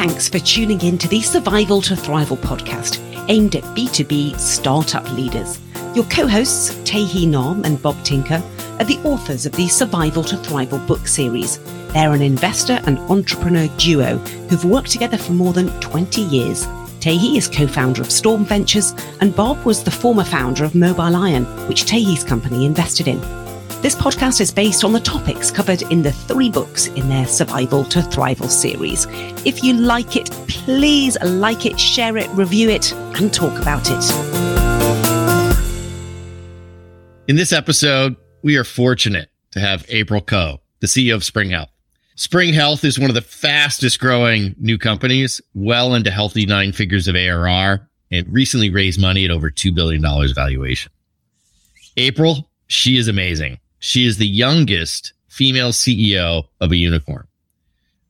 thanks for tuning in to the Survival to Thrival podcast, aimed at B2B startup leaders. Your co hosts, Tae Hea Nahm and Bob Tinker, are the authors of the Survival to Thrival book series. They're an investor and entrepreneur duo who've worked together for more than 20 years. Tae Hea is co founder of Storm Ventures, and Bob was the former founder of MobileIron, which Tae Hea's company invested in. This podcast is based on the topics covered in the three books in their Survival to Thrival series. If you like it, please like it, share it, review it, and talk about it. In this episode, we are fortunate to have April Koh, the CEO of Spring Health. Spring Health is one of the fastest growing new companies, well into healthy nine figures of ARR. and recently raised money at over $2 billion valuation. April, she is amazing. She is the youngest female CEO of a unicorn,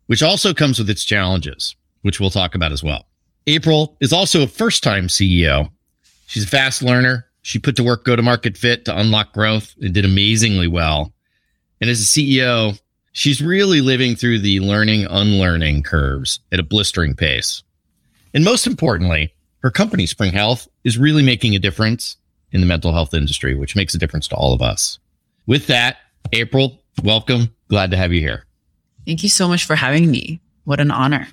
which also comes with its challenges, which we'll talk about as well. April is also a first time CEO. She's a fast learner. She put to work go to market fit to unlock growth and did amazingly well. And as a CEO, she's really living through the learning unlearning curves at a blistering pace. And most importantly, her company, Spring Health, is really making a difference in the mental health industry, which makes a difference to all of us. With that, April, welcome. Glad to have you here. Thank you so much for having me. What an honor.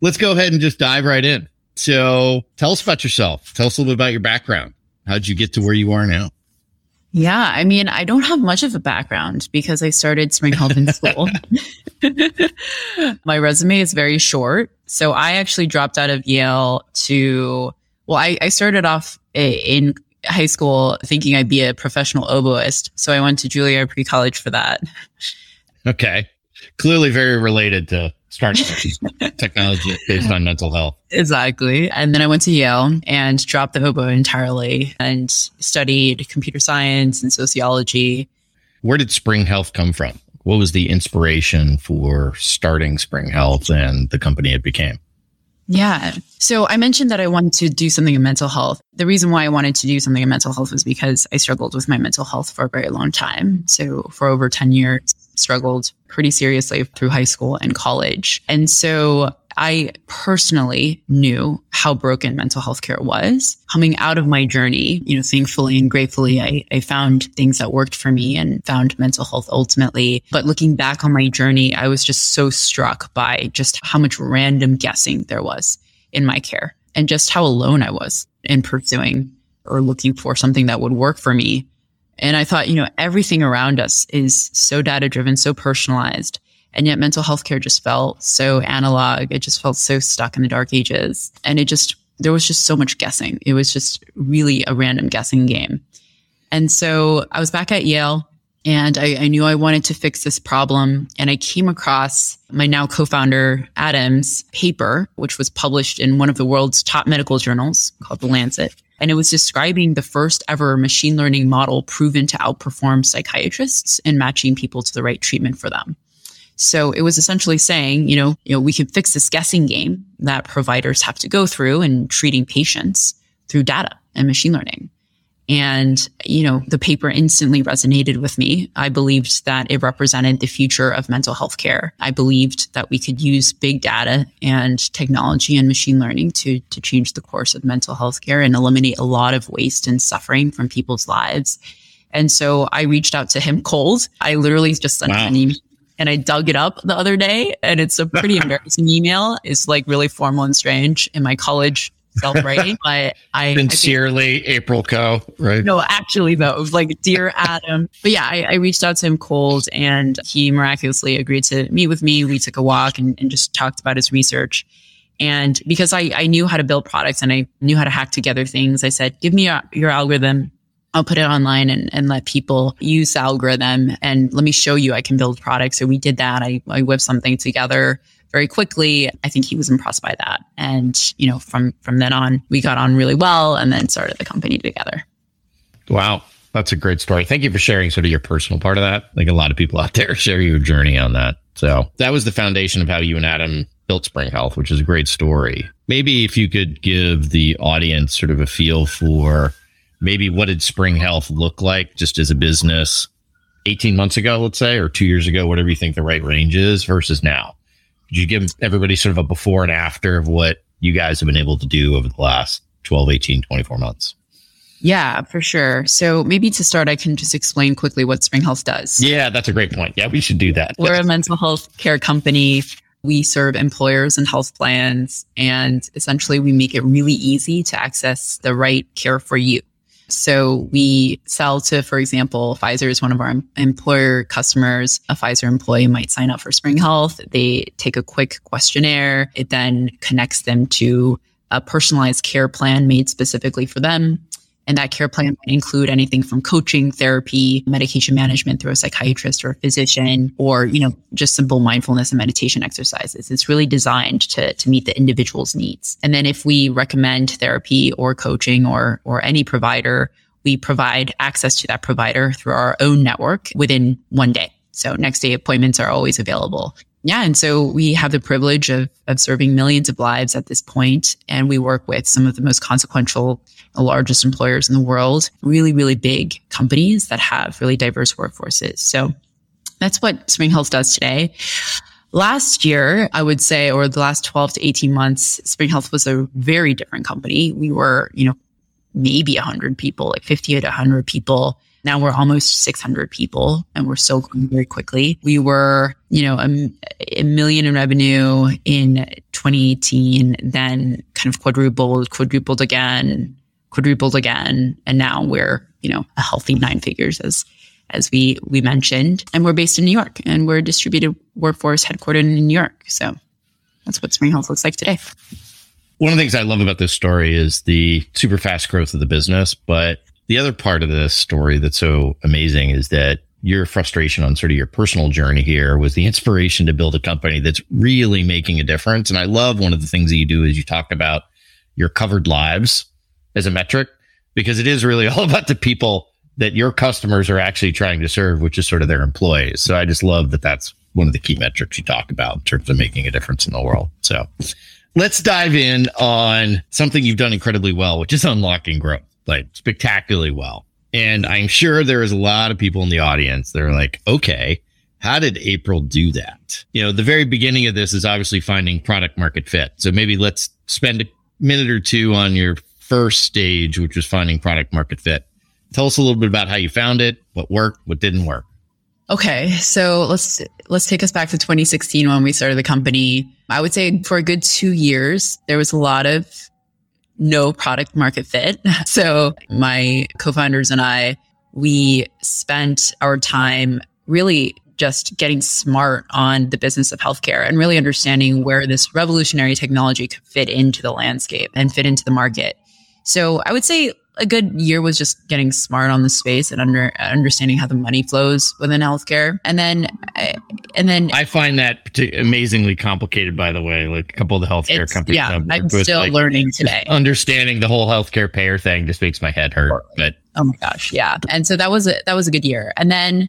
Let's go ahead and just dive right in. So tell us about yourself. Tell us a little bit about your background. How'd you get to where you are now? Yeah, I mean, I don't have much of a background because I started Spring Health in school. My resume is very short. So I actually dropped out of Yale to, well, I, I started off in high school thinking I'd be a professional oboist. So I went to Juilliard Pre College for that. Okay. Clearly very related to starting technology based on mental health. Exactly. And then I went to Yale and dropped the oboe entirely and studied computer science and sociology. Where did Spring Health come from? What was the inspiration for starting Spring Health and the company it became? Yeah. So I mentioned that I wanted to do something in mental health. The reason why I wanted to do something in mental health was because I struggled with my mental health for a very long time. Mm-hmm. So for over 10 years, struggled pretty seriously through high school and college. And so I personally knew how broken mental health care was. Coming out of my journey, you know, thankfully and gratefully, I, I found things that worked for me and found mental health ultimately. But looking back on my journey, I was just so struck by just how much random guessing there was in my care and just how alone I was in pursuing or looking for something that would work for me. And I thought, you know, everything around us is so data driven, so personalized. And yet mental health care just felt so analog. It just felt so stuck in the dark ages. And it just, there was just so much guessing. It was just really a random guessing game. And so I was back at Yale and I, I, knew I wanted to fix this problem. And I came across my now co-founder Adam's paper, which was published in one of the world's top medical journals called The Lancet. And it was describing the first ever machine learning model proven to outperform psychiatrists in matching people to the right treatment for them. So it was essentially saying, you know, you know, we can fix this guessing game that providers have to go through in treating patients through data and machine learning. And, you know, the paper instantly resonated with me. I believed that it represented the future of mental health care. I believed that we could use big data and technology and machine learning to, to change the course of mental health care and eliminate a lot of waste and suffering from people's lives. And so I reached out to him cold. I literally just sent wow. an email and I dug it up the other day and it's a pretty embarrassing email. It's like really formal and strange in my college self writing, but I sincerely I think, April Koh. right? No, actually though, it was like dear Adam. But yeah, I, I, reached out to him cold and he miraculously agreed to meet with me. We took a walk and, and just talked about his research. And because I, I knew how to build products and I knew how to hack together things, I said, give me your, your algorithm. I'll put it online and, and let people use the algorithm and let me show you I can build products. So we did that. I, I whipped something together very quickly. I think he was impressed by that. And, you know, from from then on, we got on really well and then started the company together. Wow. That's a great story. Thank you for sharing sort of your personal part of that. Like a lot of people out there share your journey on that. So that was the foundation of how you and Adam built Spring Health, which is a great story. Maybe if you could give the audience sort of a feel for maybe what did Spring Health look like just as a business 18 months ago, let's say, or two years ago, whatever you think the right range is versus now Could you give everybody sort of a before and after of what you guys have been able to do over the last 12, 18, 24 months? Yeah, for sure. So maybe to start, I can just explain quickly what Spring Health does. Yeah, that's a great point. Yeah, we should do that. We're a mental health care company. We serve employers and health plans, and essentially we make it really easy to access the right care for you. So we sell to, for example, Pfizer is one of our employer customers. A Pfizer employee might sign up for Spring Health. They take a quick questionnaire. It then connects them to a personalized care plan made specifically for them. And that care plan might include anything from coaching, therapy, medication management through a psychiatrist or a physician, or, you know, just simple mindfulness and meditation exercises. It's really designed to, to meet the individual's needs. And then if we recommend therapy or coaching or, or any provider, we provide access to that provider through our own network within one day. So next day appointments are always available yeah, and so we have the privilege of of serving millions of lives at this point, and we work with some of the most consequential, the largest employers in the world, really, really big companies that have really diverse workforces. So that's what Spring Health does today. Last year, I would say, or the last 12 to 18 months, Spring Health was a very different company. We were, you know, maybe 100 people, like 50 to 100 people now we're almost 600 people and we're still growing very quickly. We were, you know, a, a million in revenue in 2018, then kind of quadrupled, quadrupled again, quadrupled again. And now we're, you know, a healthy nine figures as, as we, we mentioned. And we're based in New York and we're a distributed workforce headquartered in New York. So that's what Spring Health looks like today. One of the things I love about this story is the super fast growth of the business, but the other part of this story that's so amazing is that your frustration on sort of your personal journey here was the inspiration to build a company that's really making a difference. And I love one of the things that you do is you talk about your covered lives as a metric because it is really all about the people that your customers are actually trying to serve, which is sort of their employees. So I just love that that's one of the key metrics you talk about in terms of making a difference in the world. So let's dive in on something you've done incredibly well, which is unlocking growth like spectacularly well. And I'm sure there is a lot of people in the audience that are like, okay, how did April do that? You know, the very beginning of this is obviously finding product market fit. So maybe let's spend a minute or two on your first stage, which was finding product market fit. Tell us a little bit about how you found it, what worked, what didn't work. Okay, so let's let's take us back to 2016 when we started the company. I would say for a good 2 years there was a lot of no product market fit. So my co-founders and I, we spent our time really just getting smart on the business of healthcare and really understanding where this revolutionary technology could fit into the landscape and fit into the market. So I would say a good year was just getting smart on the space and under understanding how the money flows within healthcare. And then, and then I find that amazingly complicated. By the way, like a couple of the healthcare companies. Yeah, I'm still like, learning today. Understanding the whole healthcare payer thing just makes my head hurt. But oh my gosh, yeah. And so that was a that was a good year. And then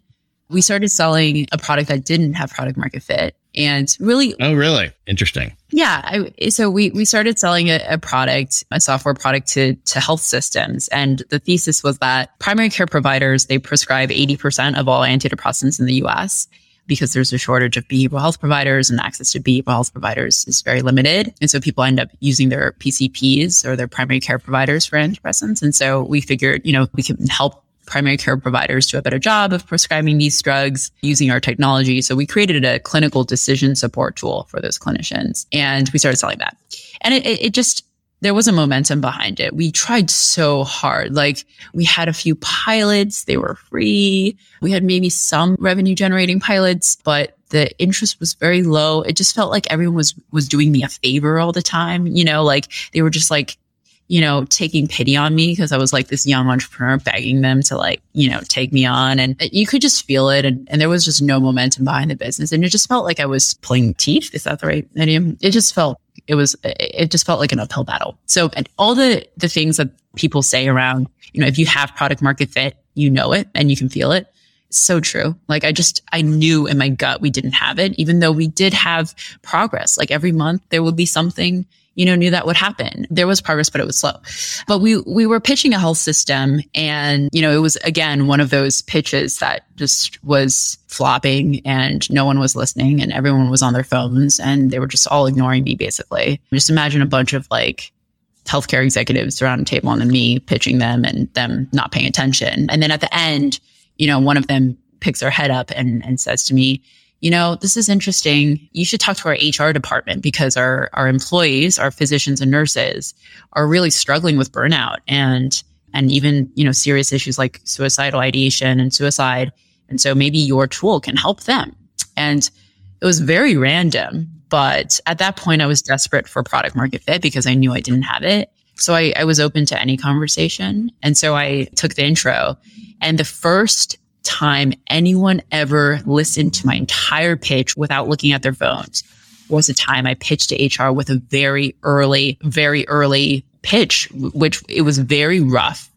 we started selling a product that didn't have product market fit and really oh really interesting yeah I, so we we started selling a, a, product a software product to to health systems and the thesis was that primary care providers they prescribe 80% of all antidepressants in the us because there's a shortage of behavioral health providers and access to behavioral health providers is very limited. And so people end up using their PCPs or their primary care providers for antidepressants. And so we figured, you know, we can help primary care providers do a better job of prescribing these drugs using our technology. So we created a clinical decision support tool for those clinicians and we started selling that. And it, it just, there was a momentum behind it. We tried so hard. Like we had a few pilots, they were free. We had maybe some revenue generating pilots, but the interest was very low. It just felt like everyone was was doing me a favor all the time, you know, like they were just like you know, taking pity on me because I was like this young entrepreneur begging them to like, you know, take me on. And uh, you could just feel it. And, and there was just no momentum behind the business. And it just felt like I was pulling teeth. Is that the right idiom? It just felt, it was, it just felt like an uphill battle. So and all the, the things that people say around, you know, if you have product market fit, you know it and you can feel it it's so true. Like I just, I knew in my gut we didn't have it, even though we did have progress. Like every month there would be something you know, knew that would happen. There was progress, but it was slow. But we we were pitching a health system and, you know, it was again one of those pitches that just was flopping and no one was listening and everyone was on their phones and they were just all ignoring me basically. Just imagine a bunch of like healthcare executives around a table and then me pitching them and them not paying attention. And then at the end, you know, one of them picks their head up and, and says to me, you know, this is interesting. You should talk to our HR department because our, our employees, our physicians and nurses are really struggling with burnout and, and even, you know, serious issues like suicidal ideation and suicide. And so maybe your tool can help them. And it was very random, but at that point I was desperate for product market fit because I knew I didn't have it. So I, I was open to any conversation. And so I took the intro and the first time anyone ever listened to my entire pitch without looking at their phones was a time I pitched to HR with a very early, very early pitch, which it was very rough.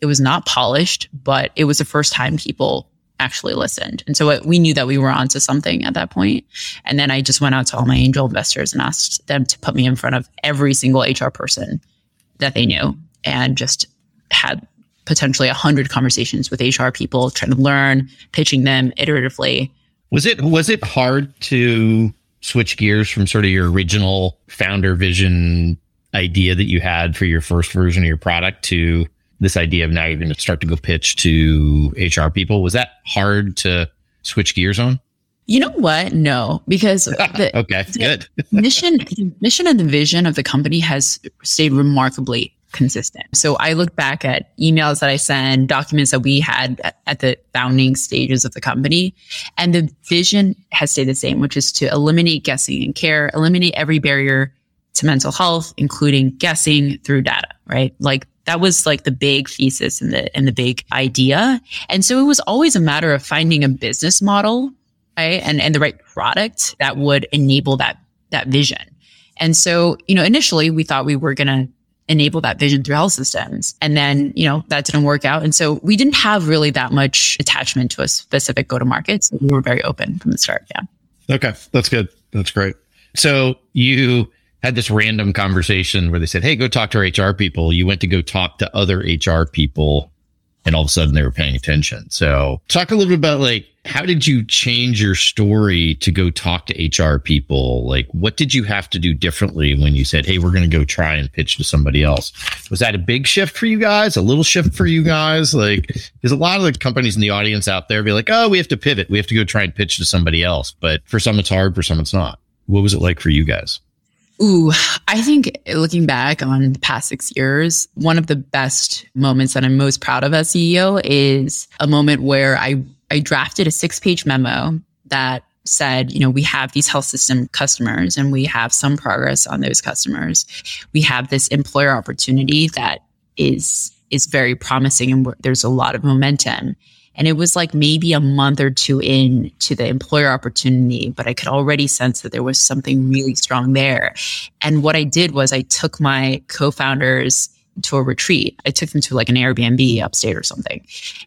It was not polished, but it was the first time people actually listened. And so we knew that we were onto something at that point. And then I just went out to all my angel investors and asked them to put me in front of every single HR person that they knew and just had potentially 100 conversations with HR people, trying to learn, pitching them iteratively. Was it was it hard to switch gears from sort of your original founder vision idea that you had for your first version of your product to this idea of now you're going to start to go pitch to HR people? Was that hard to switch gears on? You know what? No, because the, okay, good. mission, mission, and the vision of the company has stayed remarkably consistent. So I look back at emails that I send, documents that we had at, the founding stages of the company, and the vision has stayed the same, which is to eliminate guessing and care, eliminate every barrier to mental health, including guessing through data, right? Like that was like the big thesis and the and the big idea. And so it was always a matter of finding a business model, right? And and the right product that would enable that that vision. And so, you know, initially we thought we were going to enable that vision through health systems. And then, you know, that didn't work out. And so we didn't have really that much attachment to a specific go to market. So we were very open from the start. Yeah. Okay. That's good. That's great. So you had this random conversation where they said, Hey, go talk to our HR people. You went to go talk to other HR people and all of a sudden they were paying attention. So talk a little bit about like how did you change your story to go talk to HR people? Like what did you have to do differently when you said, Hey, we're going to go try and pitch to somebody else? Was that a big shift for you guys? A little shift for you guys? Like there's a lot of the companies in the audience out there be like, Oh, we have to pivot. We have to go try and pitch to somebody else. But for some it's hard, for some it's not. What was it like for you guys? Ooh, I think looking back on the past six years, one of the best moments that I'm most proud of as CEO is a moment where I, I drafted a six page memo that said, you know, we have these health system customers and we have some progress on those customers. We have this employer opportunity that is is very promising and there's a lot of momentum. And it was like maybe a month or two in to the employer opportunity, but I could already sense that there was something really strong there. And what I did was I took my co-founders to a retreat. I took them to like an Airbnb upstate or something.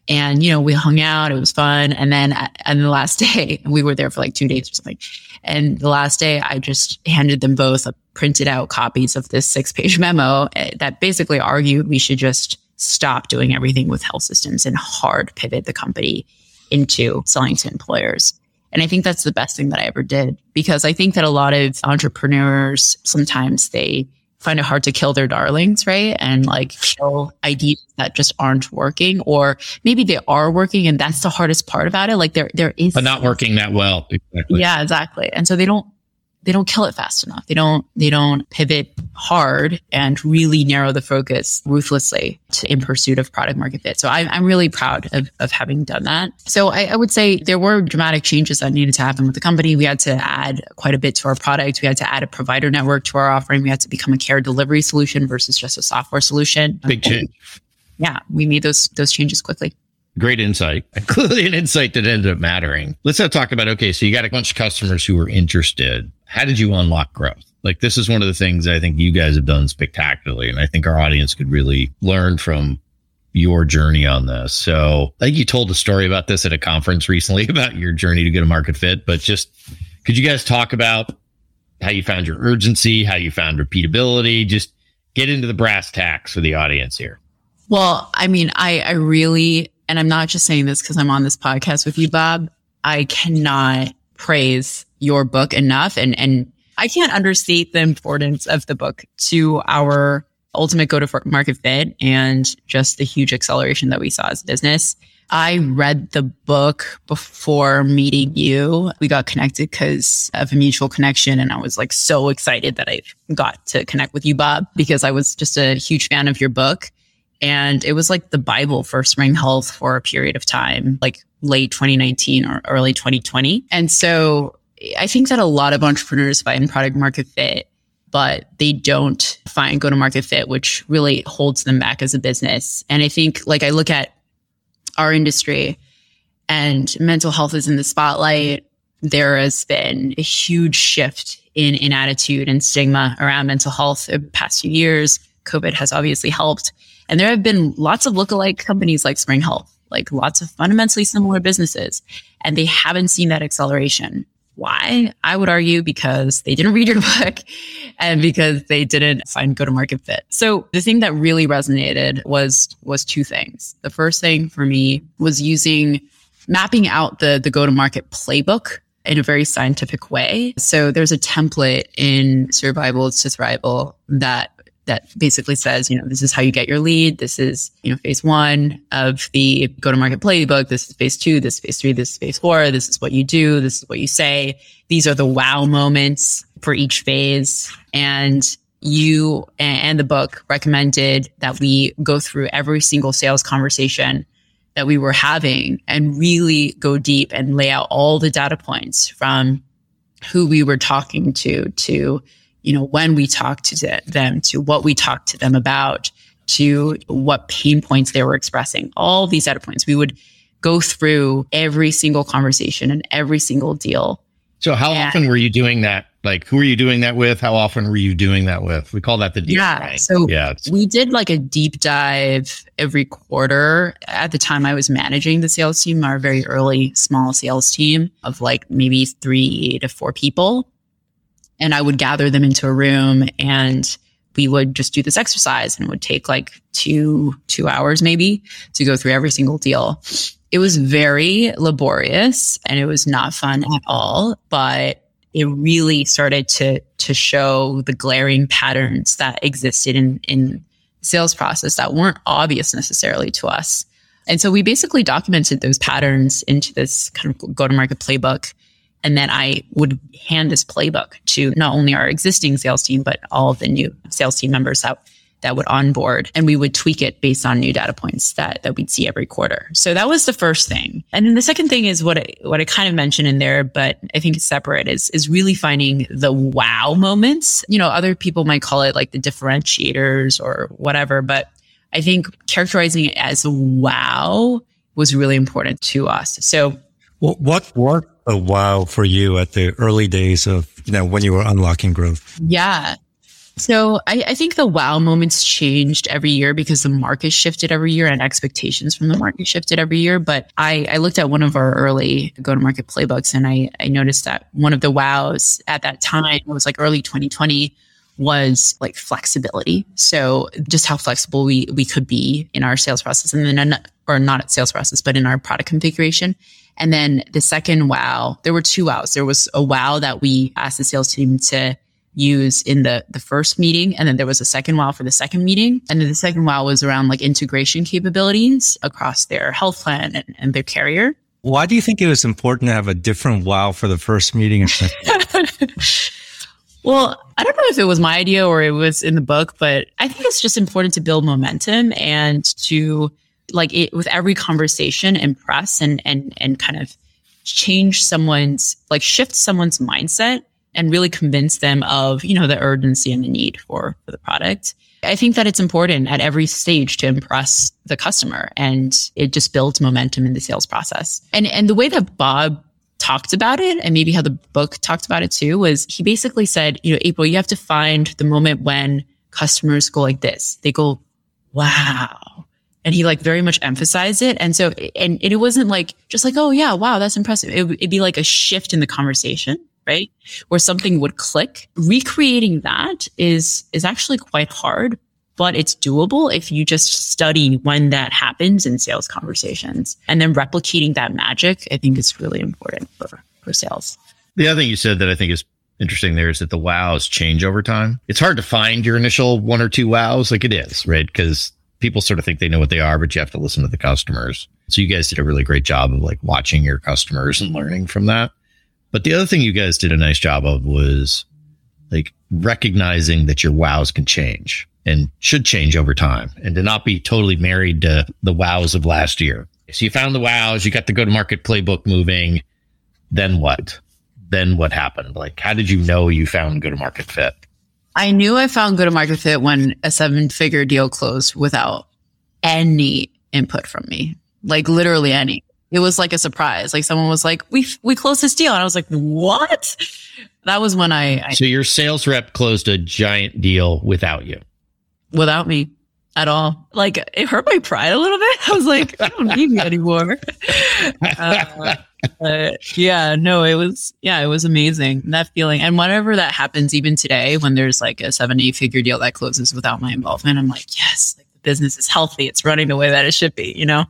And, you know, we hung out. It was fun. And then, and the last day, we were there for like two days or something. And the last day, I just handed them both a printed out copies of this six page memo eh, that basically argued we should just stop doing everything with health systems and hard pivot the company into selling to employers. And I think that's the best thing that I ever did because I think that a lot of entrepreneurs sometimes they find it hard to kill their darlings, right? And like kill ideas that just aren't working, or maybe they are working, and that's the hardest part about it. Like there, there is, but not working that well. Exactly. Yeah, exactly. And so they don't they don't kill it fast enough. They don't they don't pivot hard and really narrow the focus ruthlessly to, in pursuit of product market fit. So I, I'm really proud of, of having done that. So I, I would say there were dramatic changes that needed to happen with the company. We had to add quite a bit to our product. We had to add a provider network to our offering. We had to become a care delivery solution versus just a software solution. Big change. Yeah, we made those those changes quickly. Great insight. Clearly an insight that ended up mattering. Let's now talk about okay, so you got a bunch of customers who were interested. How did you unlock growth? Like this is one of the things I think you guys have done spectacularly. And I think our audience could really learn from your journey on this. So I think you told a story about this at a conference recently about your journey to get a market fit, but just could you guys talk about how you found your urgency, how you found repeatability. Just get into the brass tacks for the audience here. Well, I mean, I, I really, and I'm not just saying this because I'm on this podcast with you, Bob. I cannot praise your book enough. And, and I can't understate the importance of the book to our ultimate go to market fit and just the huge acceleration that we saw as a business. I read the book before meeting you. We got connected because of a mutual connection. And I was like so excited that I got to connect with you, Bob, because I was just a huge fan of your book. And it was like the Bible for spring health for a period of time, like late 2019 or early 2020. And so I think that a lot of entrepreneurs find product market fit, but they don't find go to market fit, which really holds them back as a business. And I think like I look at our industry and mental health is in the spotlight. There has been a huge shift in, in attitude and stigma around mental health in the past few years. COVID has obviously helped. And there have been lots of lookalike companies like Spring Health, like lots of fundamentally similar businesses, and they haven't seen that acceleration. Why? I would argue because they didn't read your book and because they didn't find go to market fit. So the thing that really resonated was was two things. The first thing for me was using mapping out the the go to market playbook in a very scientific way. So there's a template in Survival to Thrival that that basically says, you know, this is how you get your lead. This is, you know, phase one of the go to market playbook. This is phase two. This is phase three. This is phase four. This is what you do. This is what you say. These are the wow moments for each phase. And you and the book recommended that we go through every single sales conversation that we were having and really go deep and lay out all the data points from who we were talking to to you know, when we talked to them, to what we talked to them about, to what pain points they were expressing, all these data points. We would go through every single conversation and every single deal. So, how and, often were you doing that? Like, who were you doing that with? How often were you doing that with? We call that the deep yeah. So, yeah, we did like a deep dive every quarter. At the time, I was managing the sales team, our very early small sales team of like maybe three to four people and I would gather them into a room and we would just do this exercise and it would take like two, two hours maybe to go through every single deal. It was very laborious and it was not fun at all, but it really started to, to show the glaring patterns that existed in, in sales process that weren't obvious necessarily to us. And so we basically documented those patterns into this kind of go to market playbook and then I would hand this playbook to not only our existing sales team, but all of the new sales team members that, that would onboard. And we would tweak it based on new data points that, that we'd see every quarter. So that was the first thing. And then the second thing is what I, what I kind of mentioned in there, but I think it's separate is, is really finding the wow moments. You know, other people might call it like the differentiators or whatever, but I think characterizing it as wow was really important to us. So what worked a wow for you at the early days of, you know, when you were unlocking growth? Yeah. So I, I, think the wow moments changed every year because the market shifted every year and expectations from the market shifted every year. But I, I looked at one of our early go to market playbooks and I, I noticed that one of the wows at that time it was like early 2020 was like flexibility. So just how flexible we we could be in our sales process and then or not sales process, but in our product configuration. And then the second wow, there were two wows. There was a wow that we asked the sales team to use in the the first meeting and then there was a second wow for the second meeting. And then the second wow was around like integration capabilities across their health plan and, and their carrier. Why do you think it was important to have a different wow for the first meeting? Well i don't know if it was my idea or it was in the book but i think it's just important to build momentum and to like it, with every conversation impress and and and kind of change someone's like shift someone's mindset and really convince them of you know the urgency and the need for for the product. I think that it's important at every stage to impress the customer and it just builds momentum in the sales process. And and the way that bob talked about it and maybe how the book talked about it too was he basically said you know april you have to find the moment when customers go like this. They go wow and he like very much emphasized it. And so, and it wasn't like just like, oh yeah, wow, that's impressive. It, would be like a shift in the conversation, right? Where something would click. Recreating that is, is actually quite hard, but it's doable if you just study when that happens in sales conversations. And then replicating that magic, I think is really important for, for sales. The other thing you said that I think is interesting there is that the wows change over time. It's hard to find your initial one or two wows like it is, right? Because people sort of think they know what they are, but you have to listen to the customers. So you guys did a really great job of like watching your customers and learning from that. But the other thing you guys did a nice job of was like recognizing that your wows can change and should change over time and to not be totally married to the wows of last year. So you found the wows, you got the go to market playbook moving. Then what? Then what happened? Like, how did you know you found go to market fit? I knew I found go to market fit when a seven figure deal closed without any input from me, like literally any. It was like a surprise. Like someone was like, "We we closed this deal," and I was like, "What?" That was when I, I so your sales rep closed a giant deal without you, without me at all. Like it hurt my pride a little bit. I was like, I don't need you anymore. Uh, yeah, no, it was, yeah, it was amazing. That feeling. And whenever that happens, even today, when there's like a seven, eight figure deal that closes without my involvement, I'm like, yes, like the business is healthy. It's running the way that it should be, you know?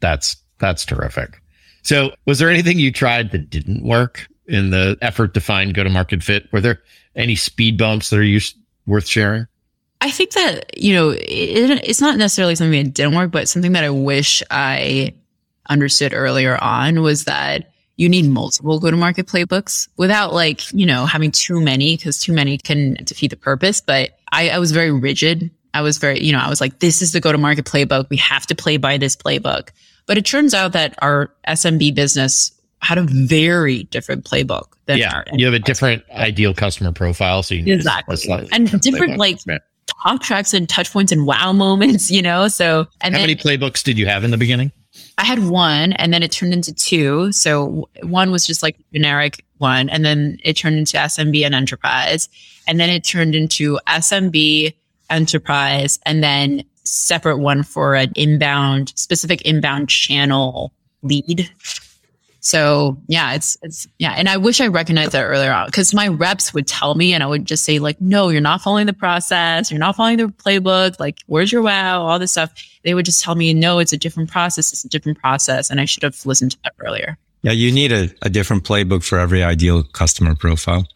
That's, that's terrific. So was there anything you tried that didn't work in the effort to find go to market fit? Were there any speed bumps that are used, worth sharing? I think that, you know, it, it's not necessarily something that didn't work, but something that I wish I understood earlier on was that you need multiple go to market playbooks without like, you know, having too many because too many can defeat the purpose. But I, I was very rigid. I was very, you know, I was like, this is the go to market playbook. We have to play by this playbook. But it turns out that our SMB business had a very different playbook than yeah. You have a different ideal customer profile. So you exactly. And different like talk tracks and touch points and wow moments, you know? So, and how then, many playbooks did you have in the beginning? I had one and then it turned into two. So one was just like generic one and then it turned into SMB and enterprise. And then it turned into SMB, enterprise, and then separate one for an inbound, specific inbound channel lead so yeah, it's it's yeah, and I wish I recognized that earlier on because my reps would tell me, and I would just say like, "No, you're not following the process. You're not following the playbook. Like, where's your wow? All this stuff." They would just tell me, "No, it's a different process. It's a different process," and I should have listened to that earlier. Yeah, you need a, a different playbook for every ideal customer profile.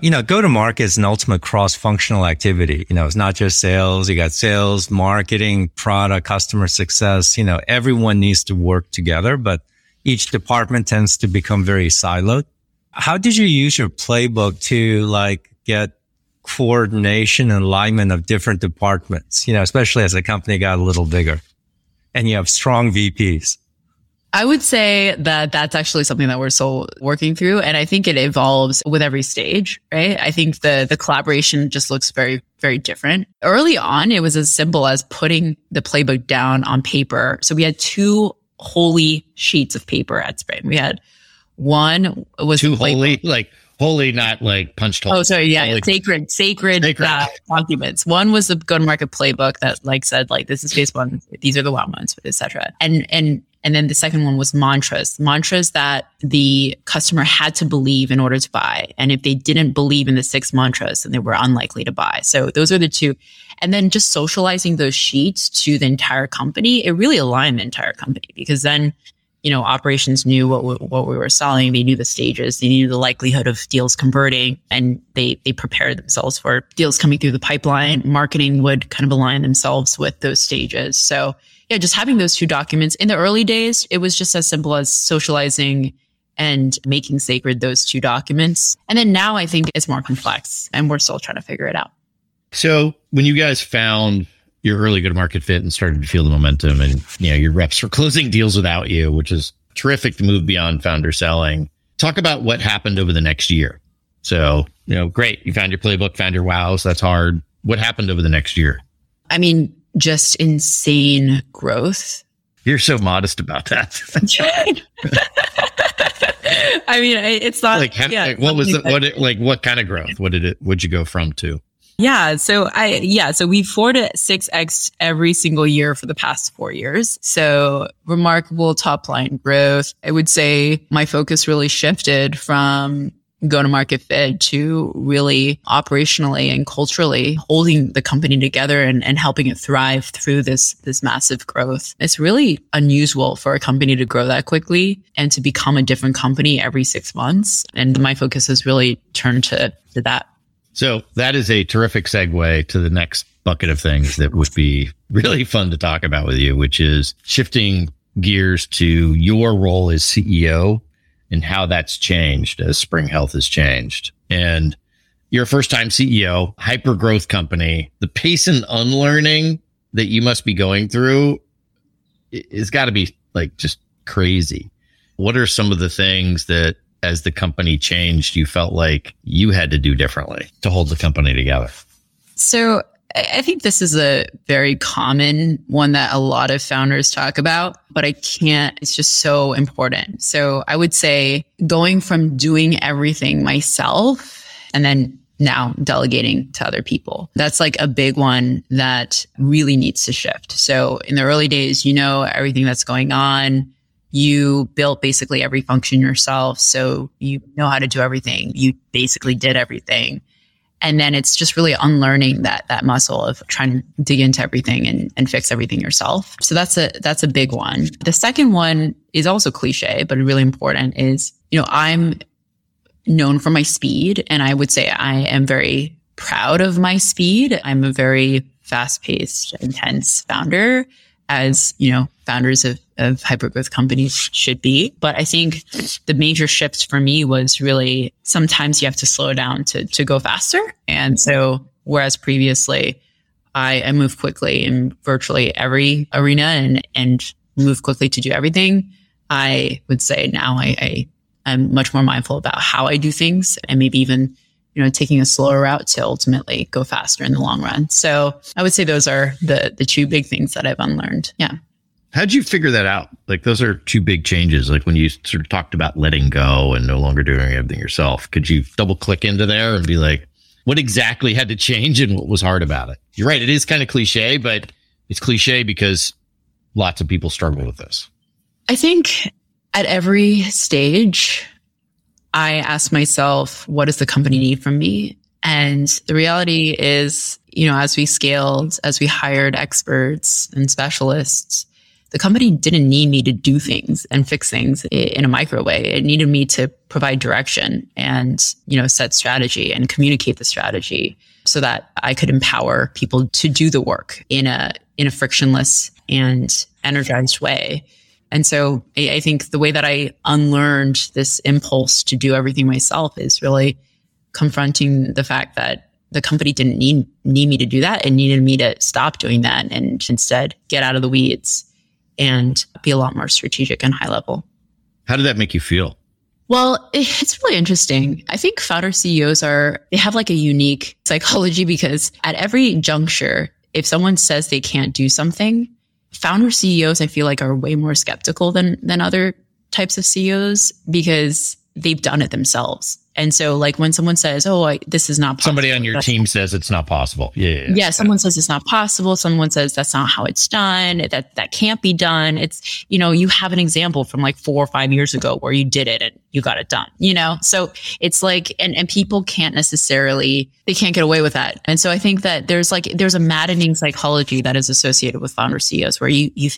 You know, go to market is an ultimate cross functional activity. You know, it's not just sales. You got sales, marketing, product, customer success. You know, everyone needs to work together, but each department tends to become very siloed. How did you use your playbook to like get coordination and alignment of different departments, you know, especially as the company got a little bigger and you have strong VPs? I would say that that's actually something that we're still working through. And I think it evolves with every stage, right? I think the, the collaboration just looks very, very different. Early on, it was as simple as putting the playbook down on paper. So we had two holy sheets of paper at Spring. We had one was too holy, like holy, not like punched hole. Oh, sorry, yeah, holy. sacred, sacred, sacred. Uh, documents. One was the go-to-market playbook that like said like this is phase one, these are the wow ones, etc. And and and then the second one was mantras, mantras that the customer had to believe in order to buy. And if they didn't believe in the six mantras, then they were unlikely to buy. So those are the two. And then just socializing those sheets to the entire company, it really aligned the entire company because then, you know, operations knew what we, what we were selling. They knew the stages. They knew the likelihood of deals converting, and they they prepared themselves for deals coming through the pipeline. Marketing would kind of align themselves with those stages. So yeah, just having those two documents in the early days, it was just as simple as socializing and making sacred those two documents. And then now I think it's more complex, and we're still trying to figure it out. So when you guys found your early go to market fit and started to feel the momentum and you know your reps were closing deals without you, which is terrific to move beyond founder selling. Talk about what happened over the next year. So, you know, great. You found your playbook, found your wows. That's hard. What happened over the next year? I mean, just insane growth. You're so modest about that. I mean, it's not like, yeah, like what was the, what, like, what kind of growth? What did it, would you go from to? Yeah. So I, yeah. So we four to six X every single year for the past four years. So remarkable top line growth. I would say my focus really shifted from go to market fit to really operationally and culturally holding the company together and, and helping it thrive through this this massive growth. It's really unusual for a company to grow that quickly and to become a different company every six months. And my focus has really turned to, to that. So that is a terrific segue to the next bucket of things that would be really fun to talk about with you, which is shifting gears to your role as CEO and how that's changed as Spring Health has changed. And you're a first time CEO, hyper growth company. The pace and unlearning that you must be going through is got to be like just crazy. What are some of the things that as the company changed, you felt like you had to do differently to hold the company together? So I think this is a very common one that a lot of founders talk about, but I can't, it's just so important. So I would say going from doing everything myself and then now delegating to other people. That's like a big one that really needs to shift. So in the early days, you know everything that's going on. You built basically every function yourself. So you know how to do everything. You basically did everything and then it's just really unlearning that that muscle of trying to dig into everything and, and fix everything yourself. So that's a that's a big one. The second one is also cliche but really important is you know i'm known for my speed. And i would say i am very proud of my speed. I'm a very fast-paced intense founder. As you know founders of, of hypergrowth companies should be but i think the major shift for me was really sometimes you have to slow down to, to go faster and so whereas previously i, I move quickly in virtually every arena and and move quickly to do everything i would say now i, I i'm much more mindful about how i do things and maybe even you know, taking a slower route to ultimately go faster in the long run. So I would say those are the the two big things that I've unlearned. Yeah. How'd you figure that out? Like those are two big changes. Like when you sort of talked about letting go and no longer doing everything yourself, could you double click into there and be like, what exactly had to change and what was hard about it? You're right. It is kind of cliche, but it's cliche because lots of people struggle with this. I think at every stage, I ask myself, what does the company need from me? And the reality is, you know, as we scaled, as we hired experts and specialists, the company didn't need me to do things and fix things in a micro way. It needed me to provide direction and, you know, set strategy and communicate the strategy so that I could empower people to do the work in a, in a frictionless and energized way. And so I, I think the way that I unlearned this impulse to do everything myself is really confronting the fact that the company didn't need need me to do that. It needed me to stop doing that and instead get out of the weeds and be a lot more strategic and high level. How did that make you feel? Well, it's really interesting. I think founder CEOs are, they have like a unique psychology because at every juncture, if someone says they can't do something, founder CEOs, I feel like are way more skeptical than, than other types of CEOs because they've done it themselves. And so, like when someone says, "Oh, I, this is not possible," somebody on your team says it's not possible. Yeah, yeah, yeah. yeah someone says it's not possible. Someone says that's not how it's done. That that can't be done. It's you know you have an example from like four or five years ago where you did it and you got it done. You know, so it's like and and people can't necessarily they can't get away with that. And so I think that there's like there's a maddening psychology that is associated with founder CEOs where you you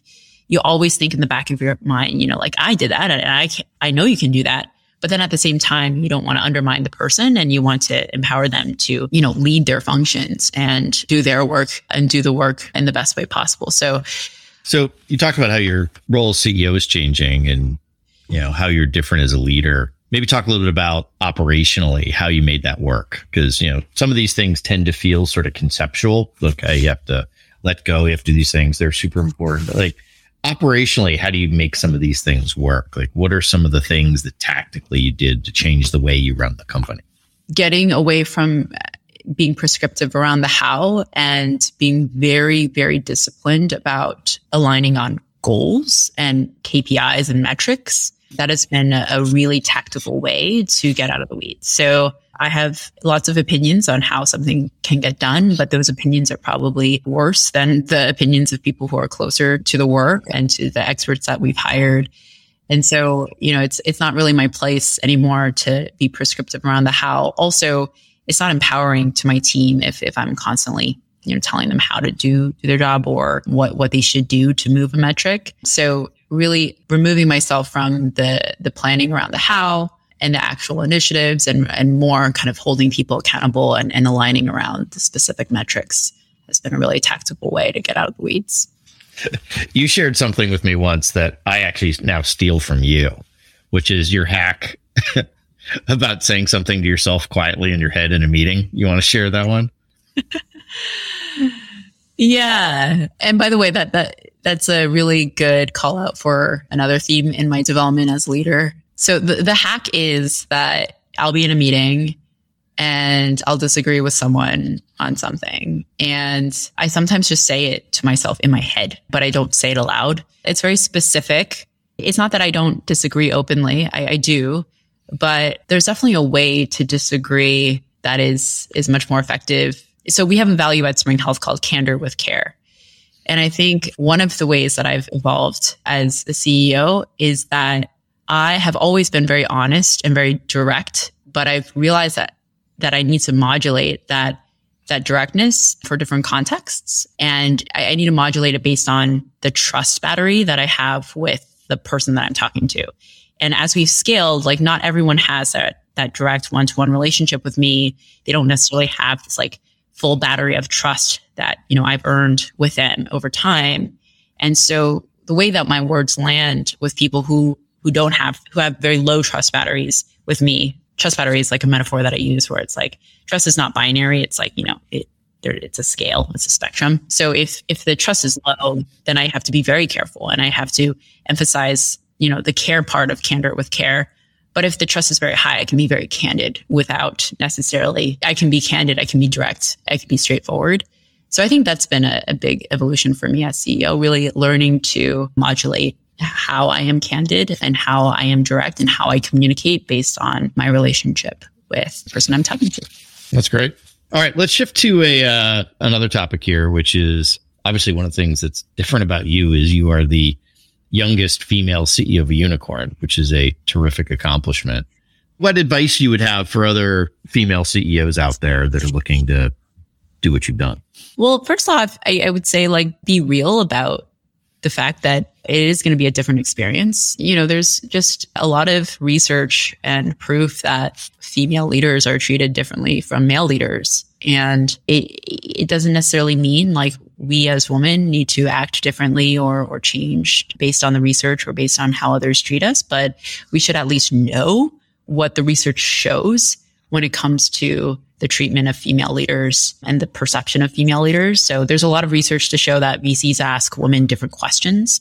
you always think in the back of your mind, you know, like I did that and I I know you can do that but then at the same time, you don't want to undermine the person and you want to empower them to, you know, lead their functions and do their work and do the work in the best way possible. So, so you talked about how your role as CEO is changing and, you know, how you're different as a leader. Maybe talk a little bit about operationally how you made that work. Cause, you know, some of these things tend to feel sort of conceptual. Look, you have to let go. You have to do these things. They're super important. But like, operationally, how do you make some of these things work? Like, what are some of the things that tactically you did to change the way you run the company? Getting away from uh, being prescriptive around the how and being very, very disciplined about aligning on goals and KPIs and metrics. That has been a, really tactical way to get out of the weeds. So I have lots of opinions on how something can get done, but those opinions are probably worse than the opinions of people who are closer to the work and to the experts that we've hired. And so, you know, it's it's not really my place anymore to be prescriptive around the how. Also, it's not empowering to my team if if I'm constantly you know telling them how to do, do their job or what what they should do to move a metric. So really removing myself from the the planning around the how and the actual initiatives and and more kind of holding people accountable and, and aligning around the specific metrics has been a really tactical way to get out of the weeds. you shared something with me once that I actually now steal from you, which is your hack about saying something to yourself quietly in your head in a meeting. You want to share that one? yeah. And by the way, that that that's a really good call out for another theme in my development as leader. So the, the hack is that I'll be in a meeting and I'll disagree with someone on something. And I sometimes just say it to myself in my head, but I don't say it aloud. It's very specific. It's not that I don't disagree openly. I, I do, but there's definitely a way to disagree that is, is much more effective. So we have a value at Spring Health called candor with care. And I think one of the ways that I've evolved as a CEO is that I have always been very honest and very direct, but I've realized that that I need to modulate that that directness for different contexts. And I, I need to modulate it based on the trust battery that I have with the person that I'm talking to. And as we've scaled, like not everyone has that that direct one-to-one relationship with me. They don't necessarily have this like full battery of trust that, you know, I've earned with them over time. And so the way that my words land with people who who don't have who have very low trust batteries with me trust battery is like a metaphor that I use where it's like trust is not binary. It's like, you know, it, there, it's a scale, it's a spectrum. So if, if the trust is low, then I have to be very careful and I have to emphasize, you know, the care part of candor with care. But if the trust is very high, I can be very candid without necessarily, I can be candid, I can be direct, I can be straightforward. So I think that's been a, a big evolution for me as CEO, really learning to modulate how I am candid and how I am direct and how I communicate based on my relationship with the person I'm talking to. That's great. All right, let's shift to a uh, another topic here, which is obviously one of the things that's different about you is you are the youngest female CEO of a unicorn, which is a terrific accomplishment. What advice you would have for other female CEOs out there that are looking to do what you've done? Well, first off, I, I would say like be real about the fact that it is going to be a different experience. You know, there's just a lot of research and proof that female leaders are treated differently from male leaders. And it, it doesn't necessarily mean like we as women need to act differently or, or change based on the research or based on how others treat us, but we should at least know what the research shows when it comes to the treatment of female leaders and the perception of female leaders. So there's a lot of research to show that VCs ask women different questions,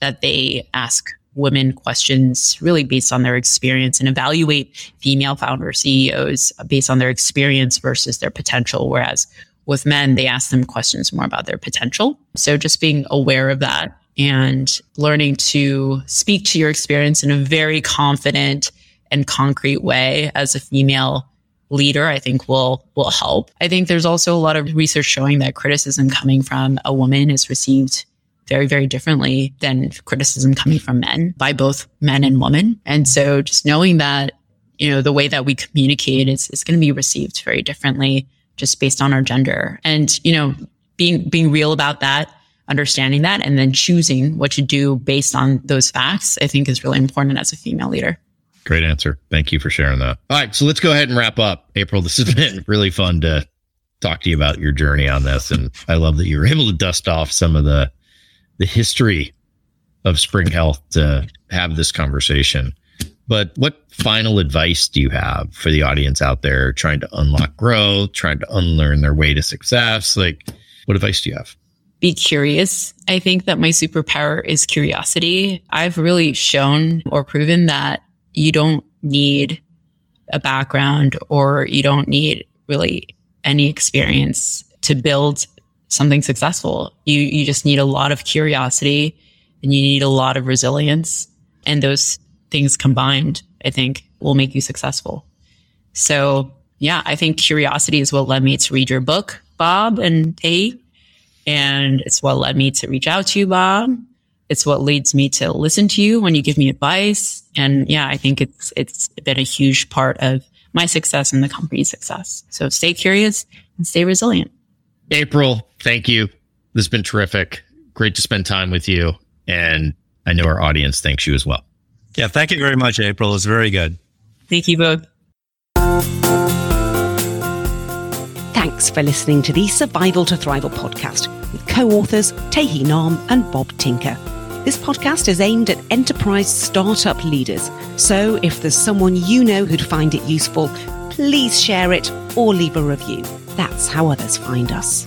that they ask women questions really based on their experience and evaluate female founder CEOs based on their experience versus their potential. Whereas with men, they ask them questions more about their potential. So just being aware of that and learning to speak to your experience in a very confident and concrete way as a female leader, I think will will help. I think there's also a lot of research showing that criticism coming from a woman is received very, very differently than criticism coming from men by both men and women. And so just knowing that, you know, the way that we communicate is, is going to be received very differently just based on our gender. And, you know, being being real about that, understanding that, and then choosing what to do based on those facts, I think is really important as a female leader. Great answer. Thank you for sharing that. All right. So let's go ahead and wrap up. April, this has been really fun to talk to you about your journey on this. And I love that you were able to dust off some of the the history of Spring Health to have this conversation. But what final advice do you have for the audience out there trying to unlock growth, trying to unlearn their way to success? Like, what advice do you have? Be curious. I think that my superpower is curiosity. I've really shown or proven that you don't need a background or you don't need really any experience to build something successful. You you just need a lot of curiosity and you need a lot of resilience and those things combined I think will make you successful. So, yeah, I think curiosity is what led me to read your book, Bob and Tae, and it's what led me to reach out to you, Bob It's what leads me to listen to you when you give me advice. And yeah, I think it's, it's been a huge part of my success and the company's success. So stay curious and stay resilient. April, thank you. This has been terrific. Great to spend time with you. And I know our audience thanks you as well. Yeah, thank you very much, April. It's very good. Thank you both. Thanks for listening to the Survival to Thrival podcast with co authors Tae Hea Nahm and Bob Tinker. This podcast is aimed at enterprise startup leaders. So if there's someone you know who'd find it useful, please share it or leave a review. That's how others find us.